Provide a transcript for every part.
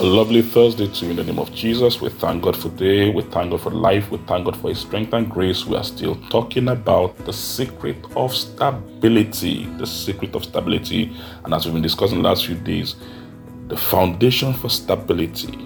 A lovely Thursday to you in the name of Jesus. We thank God for day. We thank God for life. We thank God for His strength and grace. We are still talking about the secret of stability. The secret of stability. And as we've been discussing the last few days, the foundation for stability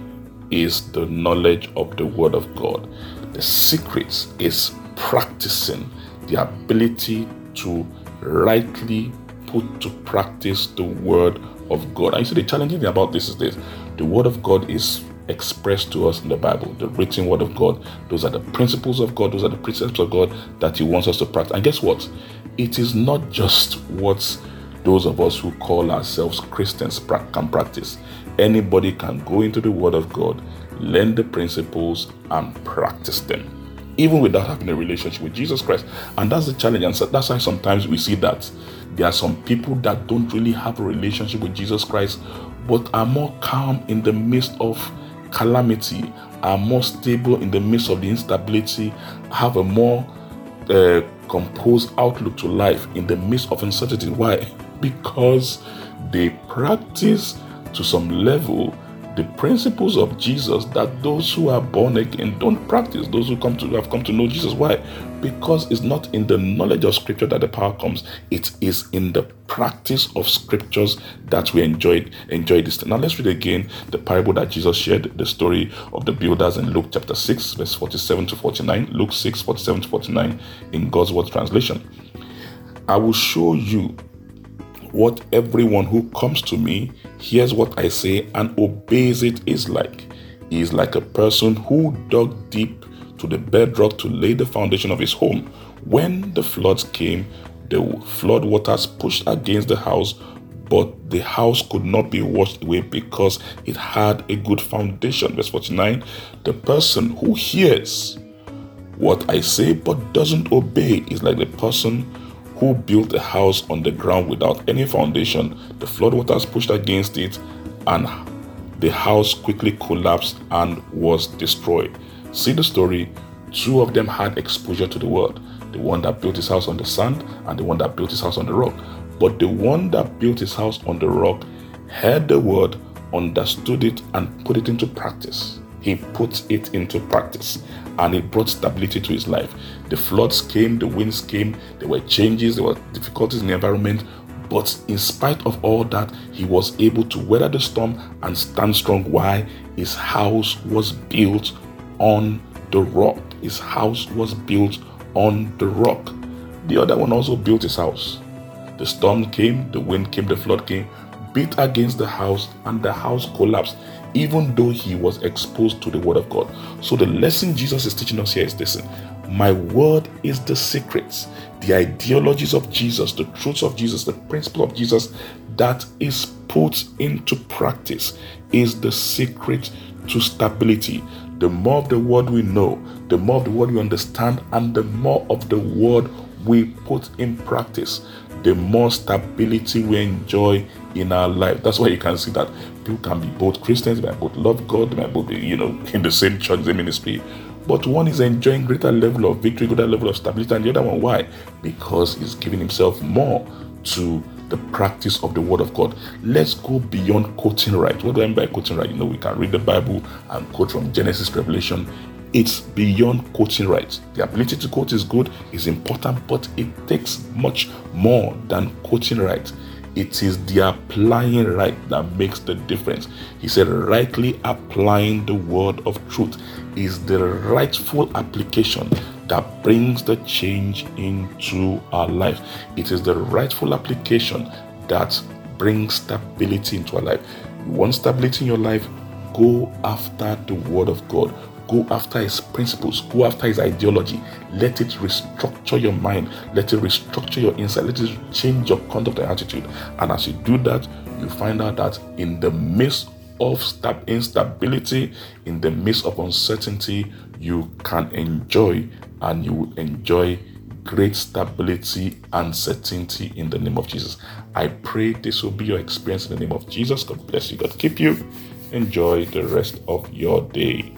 is the knowledge of the Word of God. The secret is practicing the ability to rightly put to practice the Word of God. And you see, the challenging thing about this is this the Word of God is expressed to us in the Bible, the written Word of God. Those are the principles of God, those are the precepts of God that He wants us to practice. And guess what? It is not just what those of us who call ourselves Christians can practice. Anybody can go into the Word of God, learn the principles, and practice them even without having a relationship with Jesus Christ. And that's the challenge. And so that's why sometimes we see that there are some people that don't really have a relationship with Jesus Christ, but are more calm in the midst of calamity, are more stable in the midst of the instability, have a more uh, composed outlook to life in the midst of uncertainty. Why? Because they practice to some level the principles of Jesus that those who are born again don't practice. Those who come to have come to know Jesus. Why? Because it's not in the knowledge of Scripture that the power comes. It is in the practice of Scriptures that we enjoy enjoy this. Now let's read again the parable that Jesus shared, the story of the builders in Luke chapter six, verse forty-seven to forty-nine. Luke 6, 47 to 49 in God's Word translation. I will show you what everyone who comes to me hears what I say and obeys it is like. He is like a person who dug deep to the bedrock to lay the foundation of his home. When the floods came, the flood waters pushed against the house, but the house could not be washed away because it had a good foundation. Verse 49 The person who hears what I say but doesn't obey is like the person who built a house on the ground without any foundation. The floodwaters pushed against it, and the house quickly collapsed and was destroyed. See the story? Two of them had exposure to the world the one that built his house on the sand and the one that built his house on the rock. But the one that built his house on the rock heard the word, understood it, and put it into practice. He put it into practice and it brought stability to his life. The floods came, the winds came, there were changes, there were difficulties in the environment, but in spite of all that, he was able to weather the storm and stand strong. Why? His house was built on the rock. His house was built on the rock. The other one also built his house. The storm came, the wind came, the flood came, beat against the house, and the house collapsed even though he was exposed to the word of God. So the lesson Jesus is teaching us here is this my word is the secrets, the ideologies of Jesus, the truths of Jesus, the principle of Jesus that is put into practice is the secret to stability. The more of the word we know, the more of the word we understand, and the more of the word we put in practice, the more stability we enjoy in our life. That's why you can see that people can be both Christians, they might both love God, they might both be, you know, in the same church, the ministry. But one is enjoying greater level of victory, greater level of stability, and the other one, why? Because he's giving himself more to the practice of the word of God. Let's go beyond quoting right. What do I mean by quoting right? You know, we can read the Bible and quote from Genesis Revelation it's beyond quoting right. The ability to quote is good, is important, but it takes much more than quoting right. It is the applying right that makes the difference. He said, rightly applying the word of truth is the rightful application that brings the change into our life. It is the rightful application that brings stability into our life. You want stability in your life? Go after the word of God Go after his principles, go after his ideology. Let it restructure your mind, let it restructure your insight, let it change your conduct and attitude. And as you do that, you find out that in the midst of instability, in the midst of uncertainty, you can enjoy and you will enjoy great stability and certainty in the name of Jesus. I pray this will be your experience in the name of Jesus. God bless you. God keep you. Enjoy the rest of your day.